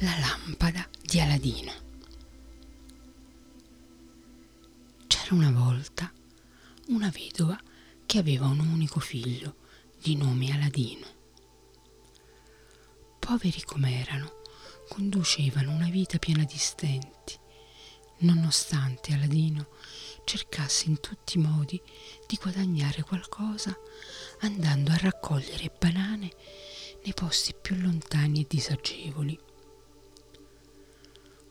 La lampada di Aladino. C'era una volta una vedova che aveva un unico figlio di nome Aladino. Poveri com'erano, conducevano una vita piena di stenti, nonostante Aladino cercasse in tutti i modi di guadagnare qualcosa andando a raccogliere banane nei posti più lontani e disagevoli.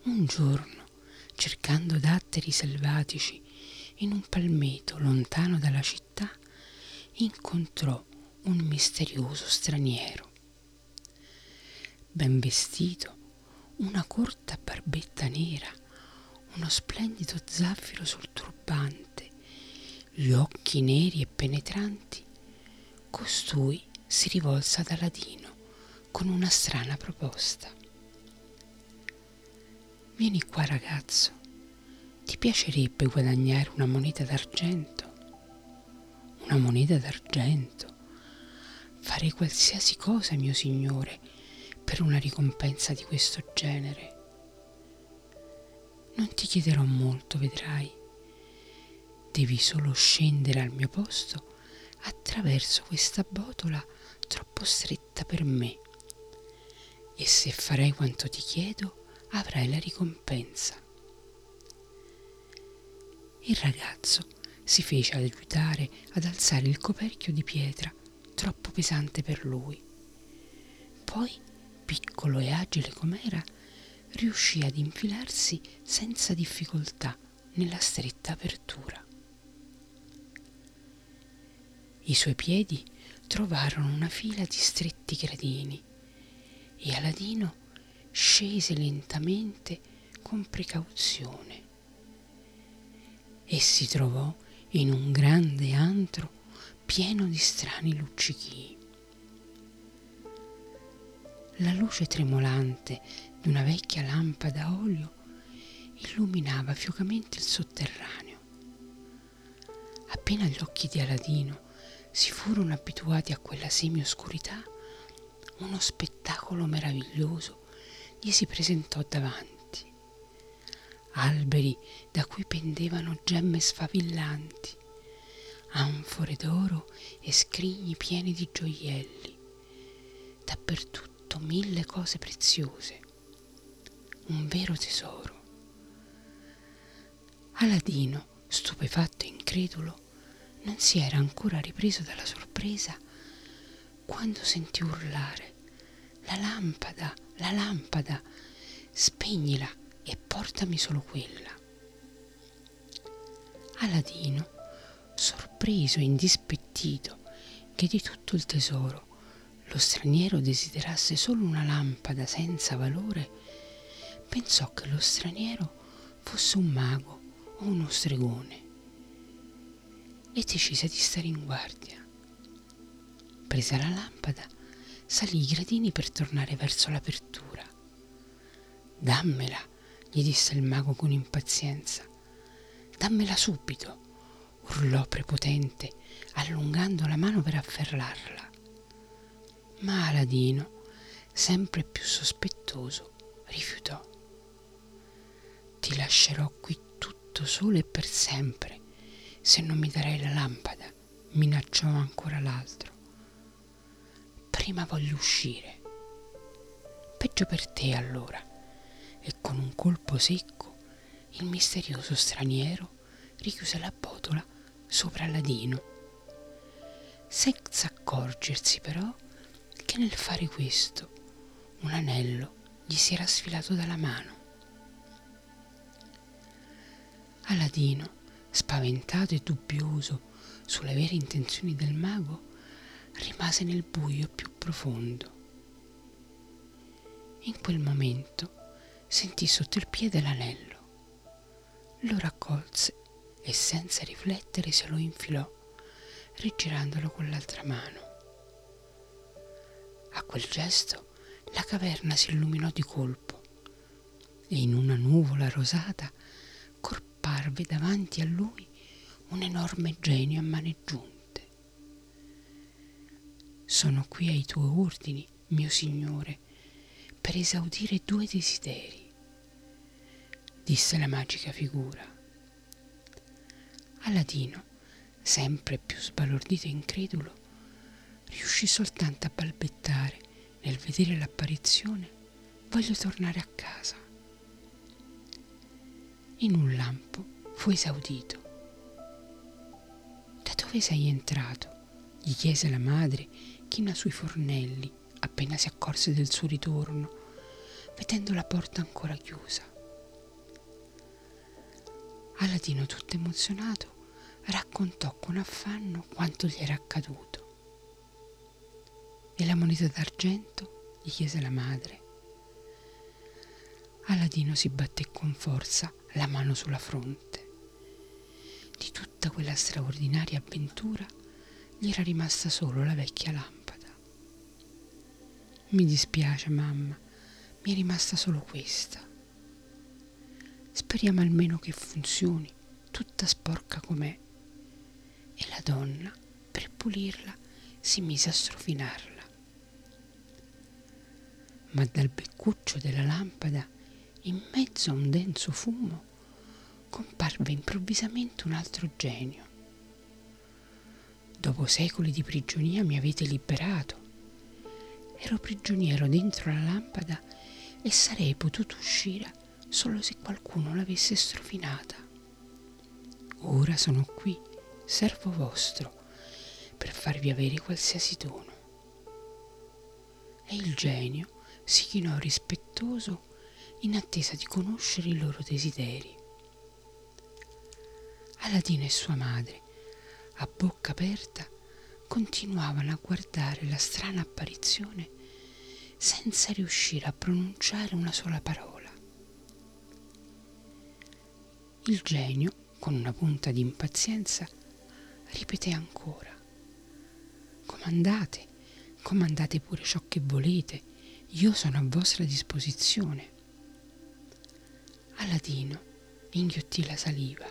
Un giorno, cercando datteri selvatici in un palmeto lontano dalla città, incontrò un misterioso straniero. Ben vestito, una corta barbetta nera, uno splendido zaffiro sul turbante, gli occhi neri e penetranti, costui si rivolse ad Aladino con una strana proposta. Vieni qua ragazzo, ti piacerebbe guadagnare una moneta d'argento? Una moneta d'argento? Farei qualsiasi cosa, mio signore, per una ricompensa di questo genere. Non ti chiederò molto, vedrai. Devi solo scendere al mio posto attraverso questa botola troppo stretta per me. E se farai quanto ti chiedo, avrai la ricompensa. Il ragazzo si fece aiutare ad alzare il coperchio di pietra troppo pesante per lui. Poi, piccolo e agile com'era, riuscì ad infilarsi senza difficoltà nella stretta apertura. I suoi piedi trovarono una fila di stretti gradini e Aladino scese lentamente con precauzione e si trovò in un grande antro pieno di strani luccichii. La luce tremolante di una vecchia lampada a olio illuminava fiocamente il sotterraneo. Appena gli occhi di Aladino si furono abituati a quella semioscurità, uno spettacolo meraviglioso gli si presentò davanti. Alberi da cui pendevano gemme sfavillanti, anfore d'oro e scrigni pieni di gioielli, dappertutto mille cose preziose, un vero tesoro. Aladino, stupefatto e incredulo, non si era ancora ripreso dalla sorpresa quando sentì urlare la lampada, la lampada, spegnila e portami solo quella. Aladino, sorpreso e indispettito che di tutto il tesoro lo straniero desiderasse solo una lampada senza valore, pensò che lo straniero fosse un mago o uno stregone e decise di stare in guardia. Presa la lampada salì i gradini per tornare verso l'apertura. Dammela, gli disse il mago con impazienza. Dammela subito, urlò prepotente, allungando la mano per afferrarla. Ma Aladino, sempre più sospettoso, rifiutò. Ti lascerò qui tutto solo e per sempre, se non mi darai la lampada, minacciò ancora l'altro prima voglio uscire. Peggio per te allora. E con un colpo secco il misterioso straniero richiuse la botola sopra Ladino, senza accorgersi però che nel fare questo un anello gli si era sfilato dalla mano. Aladino, spaventato e dubbioso sulle vere intenzioni del mago, rimase nel buio più profondo. In quel momento sentì sotto il piede l'anello. Lo raccolse e senza riflettere se lo infilò, rigirandolo con l'altra mano. A quel gesto la caverna si illuminò di colpo e in una nuvola rosata corparve davanti a lui un enorme genio a mani giunte. Sono qui ai tuoi ordini, mio Signore, per esaudire due desideri, disse la magica figura. Aladino, sempre più sbalordito e incredulo, riuscì soltanto a balbettare nel vedere l'apparizione voglio tornare a casa. In un lampo fu esaudito. Da dove sei entrato? gli chiese la madre china sui fornelli appena si accorse del suo ritorno, vedendo la porta ancora chiusa. Aladino, tutto emozionato, raccontò con affanno quanto gli era accaduto. E la moneta d'argento? gli chiese la madre. Aladino si batté con forza la mano sulla fronte. Di tutta quella straordinaria avventura gli era rimasta solo la vecchia lampada. Mi dispiace, mamma, mi è rimasta solo questa. Speriamo almeno che funzioni, tutta sporca com'è. E la donna, per pulirla, si mise a strofinarla. Ma dal beccuccio della lampada in mezzo a un denso fumo, comparve improvvisamente un altro genio. Dopo secoli di prigionia mi avete liberato. Ero prigioniero dentro la lampada e sarei potuto uscire solo se qualcuno l'avesse strofinata. Ora sono qui, servo vostro, per farvi avere qualsiasi dono. E il genio si chinò rispettoso in attesa di conoscere i loro desideri. Aladino e sua madre, a bocca aperta, continuavano a guardare la strana apparizione senza riuscire a pronunciare una sola parola. Il genio, con una punta di impazienza, ripeté ancora Comandate, comandate pure ciò che volete, io sono a vostra disposizione. Aladino inghiottì la saliva.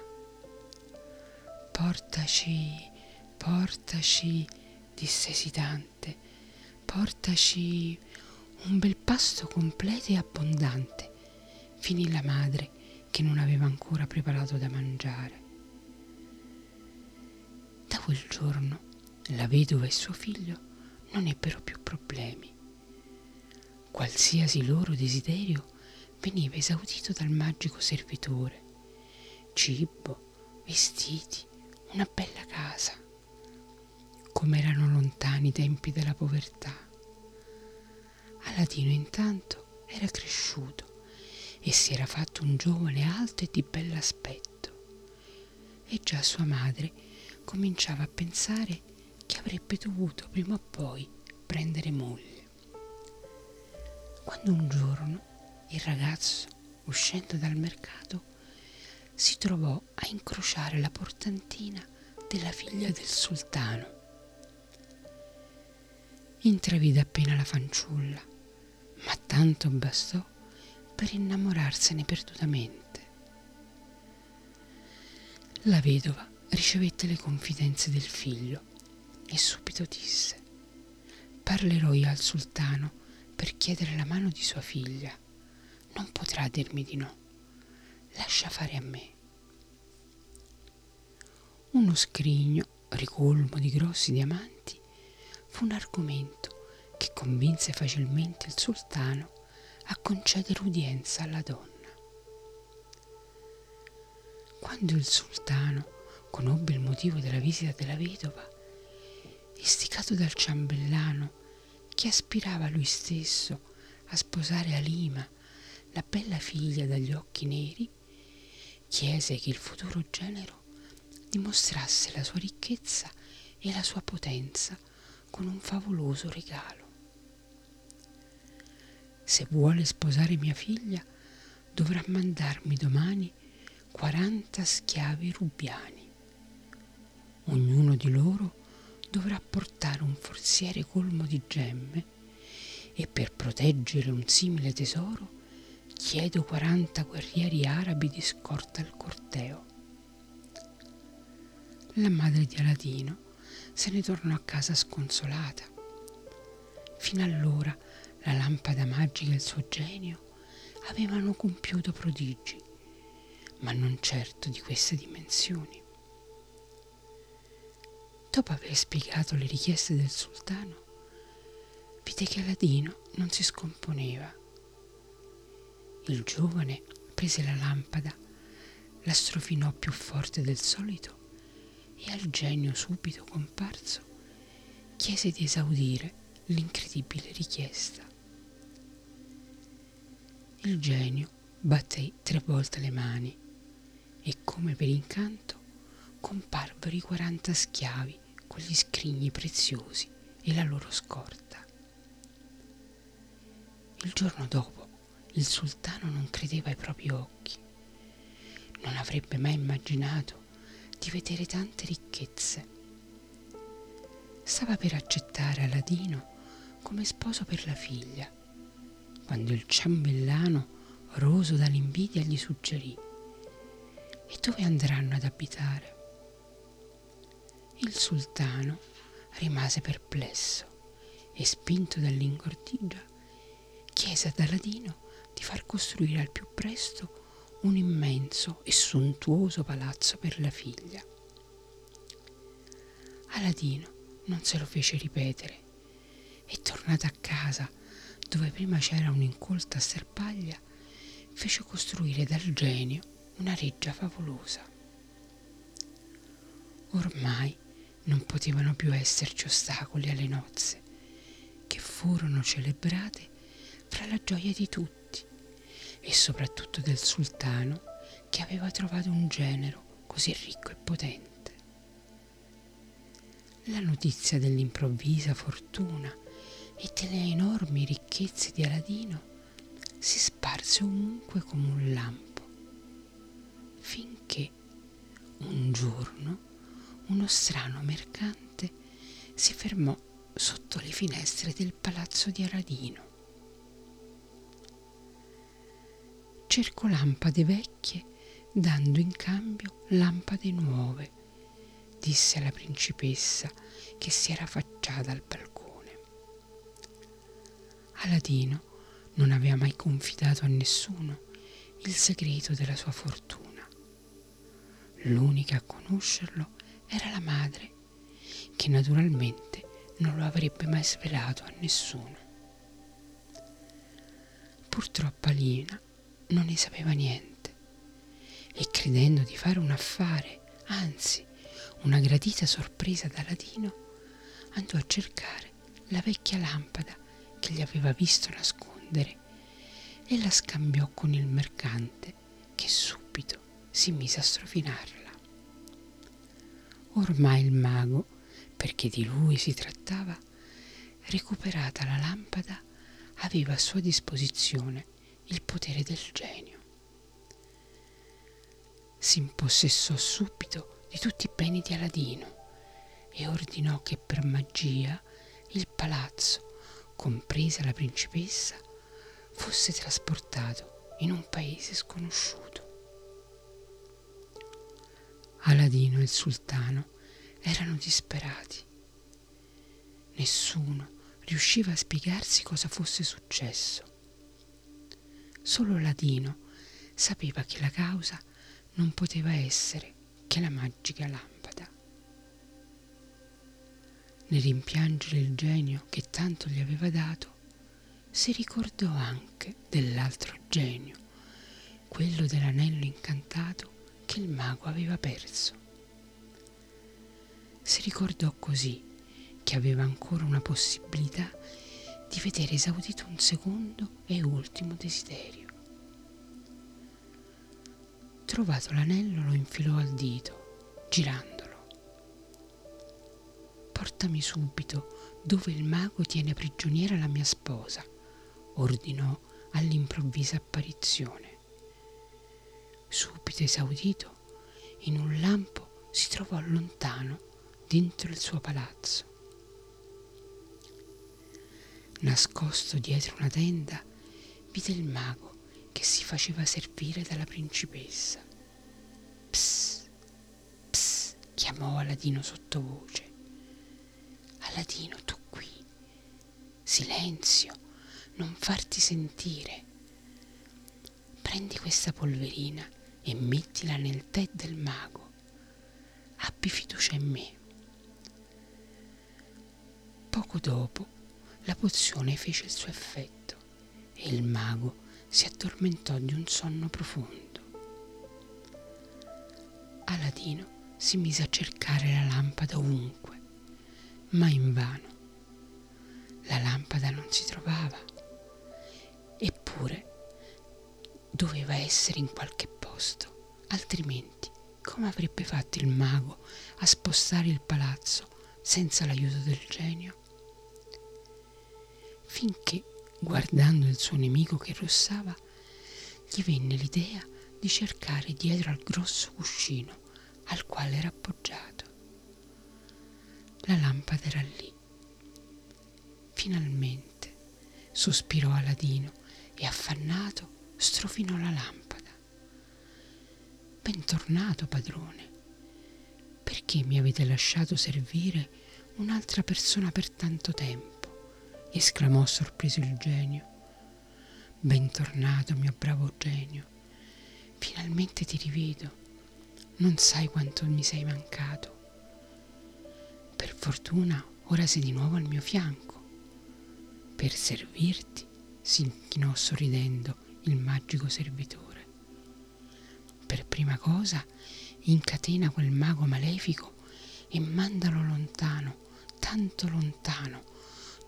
Portaci, portaci, disse esitante, portaci un bel pasto completo e abbondante, finì la madre che non aveva ancora preparato da mangiare. Da quel giorno la vedova e suo figlio non ebbero più problemi. Qualsiasi loro desiderio veniva esaudito dal magico servitore. Cibo, vestiti, una bella casa. Come erano lontani i tempi della povertà. Aladino intanto era cresciuto e si era fatto un giovane alto e di bell'aspetto. E già sua madre cominciava a pensare che avrebbe dovuto prima o poi prendere moglie. Quando un giorno il ragazzo, uscendo dal mercato, si trovò a incrociare la portantina della figlia del sultano. Intravide appena la fanciulla, ma tanto bastò per innamorarsene perdutamente. La vedova ricevette le confidenze del figlio e subito disse parlerò io al sultano per chiedere la mano di sua figlia non potrà dirmi di no. Lascia fare a me. Uno scrigno ricolmo di grossi diamanti fu un argomento che convinse facilmente il sultano a concedere udienza alla donna. Quando il sultano conobbe il motivo della visita della vedova, istigato dal ciambellano che aspirava lui stesso a sposare Alima la bella figlia dagli occhi neri chiese che il futuro genero dimostrasse la sua ricchezza e la sua potenza con un favoloso regalo. Se vuole sposare mia figlia, dovrà mandarmi domani 40 schiavi rubiani. Ognuno di loro dovrà portare un forziere colmo di gemme e per proteggere un simile tesoro chiedo 40 guerrieri arabi di scorta al corteo. La madre di Aladino se ne tornò a casa sconsolata. Fino allora la lampada magica e il suo genio avevano compiuto prodigi, ma non certo di queste dimensioni. Dopo aver spiegato le richieste del sultano, vide che Aladino non si scomponeva. Il giovane prese la lampada, la strofinò più forte del solito e al genio subito comparso chiese di esaudire l'incredibile richiesta. Il genio batté tre volte le mani e come per incanto comparvero i quaranta schiavi con gli scrigni preziosi e la loro scorta. Il giorno dopo il sultano non credeva ai propri occhi. Non avrebbe mai immaginato di vedere tante ricchezze. Stava per accettare Aladino come sposo per la figlia quando il ciambellano, roso dall'invidia, gli suggerì E dove andranno ad abitare? Il sultano rimase perplesso e spinto dall'ingordigia chiese ad Aladino di far costruire al più presto un immenso e sontuoso palazzo per la figlia. Aladino non se lo fece ripetere e tornato a casa dove prima c'era un'incolta sterpaglia, fece costruire dal genio una reggia favolosa. Ormai non potevano più esserci ostacoli alle nozze, che furono celebrate fra la gioia di tutti e soprattutto del sultano che aveva trovato un genero così ricco e potente. La notizia dell'improvvisa fortuna e delle enormi ricchezze di Aladino si sparse ovunque come un lampo, finché un giorno uno strano mercante si fermò sotto le finestre del palazzo di Aladino. Cercò lampade vecchie, dando in cambio lampade nuove, disse alla principessa che si era affacciata al balcone. Aladino non aveva mai confidato a nessuno il segreto della sua fortuna. L'unica a conoscerlo era la madre, che naturalmente non lo avrebbe mai svelato a nessuno. Purtroppo Alina non ne sapeva niente e credendo di fare un affare, anzi una gradita sorpresa da Aladino, andò a cercare la vecchia lampada che gli aveva visto nascondere e la scambiò con il mercante che subito si mise a strofinarla. Ormai il mago, perché di lui si trattava, recuperata la lampada, aveva a sua disposizione il potere del genio. Si impossessò subito di tutti i beni di Aladino e ordinò che per magia il palazzo compresa la principessa, fosse trasportato in un paese sconosciuto. Aladino e il sultano erano disperati. Nessuno riusciva a spiegarsi cosa fosse successo. Solo Aladino sapeva che la causa non poteva essere che la magica lampada. Nel rimpiangere il genio che tanto gli aveva dato, si ricordò anche dell'altro genio, quello dell'anello incantato che il mago aveva perso. Si ricordò così che aveva ancora una possibilità di vedere esaudito un secondo e ultimo desiderio. Trovato l'anello lo infilò al dito, girando portami subito dove il mago tiene prigioniera la mia sposa, ordinò all'improvvisa apparizione. Subito esaudito, in un lampo si trovò lontano dentro il suo palazzo. Nascosto dietro una tenda, vide il mago che si faceva servire dalla principessa. Psst, psst, chiamò Aladino sottovoce. Aladino, tu qui. Silenzio, non farti sentire. Prendi questa polverina e mettila nel tè del mago. Abbi fiducia in me. Poco dopo la pozione fece il suo effetto e il mago si addormentò di un sonno profondo. Aladino si mise a cercare la lampada ovunque, ma invano. La lampada non si trovava, eppure doveva essere in qualche posto, altrimenti come avrebbe fatto il mago a spostare il palazzo senza l'aiuto del genio? Finché, guardando il suo nemico che russava, gli venne l'idea di cercare dietro al grosso cuscino al quale era appoggiato. La lampada era lì. Finalmente sospirò Aladino e affannato strofinò la lampada. Bentornato, padrone. Perché mi avete lasciato servire un'altra persona per tanto tempo? Esclamò sorpreso il genio. Bentornato, mio bravo genio. Finalmente ti rivedo. Non sai quanto mi sei mancato. Per fortuna ora sei di nuovo al mio fianco. Per servirti, si inchinò sorridendo il magico servitore. Per prima cosa, incatena quel mago malefico e mandalo lontano, tanto lontano,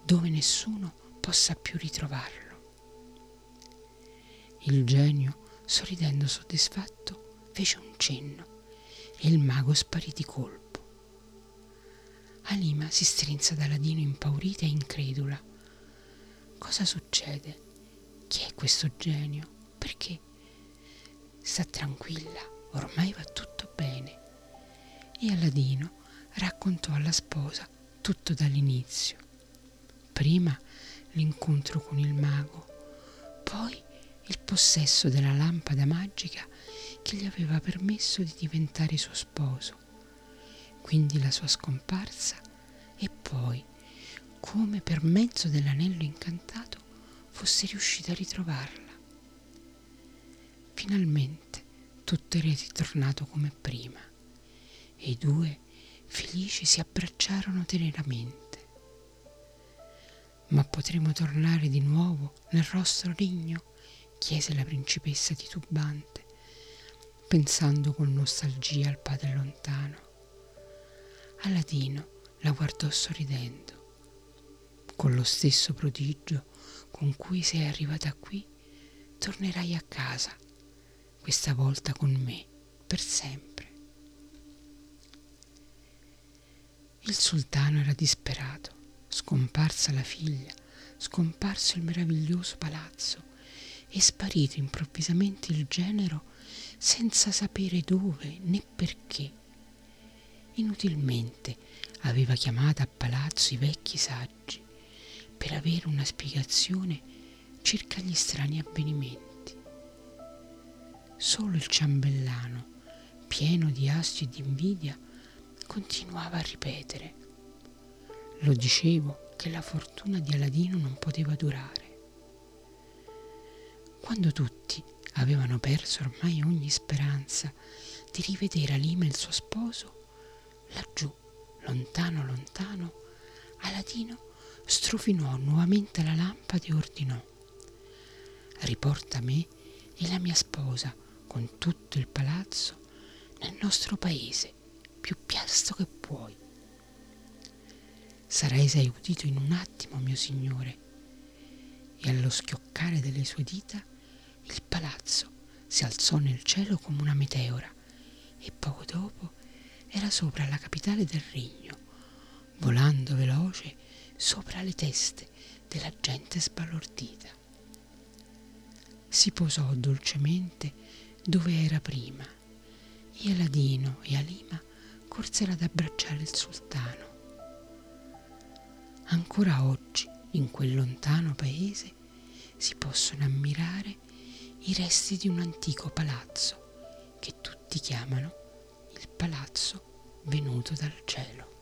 dove nessuno possa più ritrovarlo. Il genio, sorridendo soddisfatto, fece un cenno e il mago sparì di colpo. Alima si strinse ad Aladino impaurita e incredula. Cosa succede? Chi è questo genio? Perché? Sta tranquilla, ormai va tutto bene. E Aladino raccontò alla sposa tutto dall'inizio. Prima l'incontro con il mago, poi il possesso della lampada magica che gli aveva permesso di diventare suo sposo, quindi la sua scomparsa e poi come per mezzo dell'anello incantato fosse riuscito a ritrovarla. Finalmente tutto era ritornato come prima e i due felici si abbracciarono teneramente. Ma potremo tornare di nuovo nel rostro rigno? chiese la principessa titubante, pensando con nostalgia al padre lontano. Aladino la guardò sorridendo. Con lo stesso prodigio con cui sei arrivata qui, tornerai a casa, questa volta con me, per sempre. Il sultano era disperato, scomparsa la figlia, scomparso il meraviglioso palazzo e sparito improvvisamente il genero senza sapere dove né perché. Inutilmente aveva chiamato a palazzo i vecchi saggi per avere una spiegazione circa gli strani avvenimenti. Solo il ciambellano, pieno di astio e di invidia, continuava a ripetere. Lo dicevo che la fortuna di Aladino non poteva durare. Quando tutti avevano perso ormai ogni speranza di rivedere Alima e il suo sposo, laggiù, lontano lontano, Aladino strofinò nuovamente la lampada e ordinò riporta me e la mia sposa con tutto il palazzo nel nostro paese più piasto che puoi. Sarai esaudito in un attimo, mio signore. E allo schioccare delle sue dita il palazzo si alzò nel cielo come una meteora e poco dopo era sopra la capitale del regno, volando veloce sopra le teste della gente sbalordita. Si posò dolcemente dove era prima e Aladino e Alima corsero ad abbracciare il sultano. Ancora oggi, in quel lontano paese, si possono ammirare i resti di un antico palazzo che tutti chiamano il palazzo venuto dal cielo.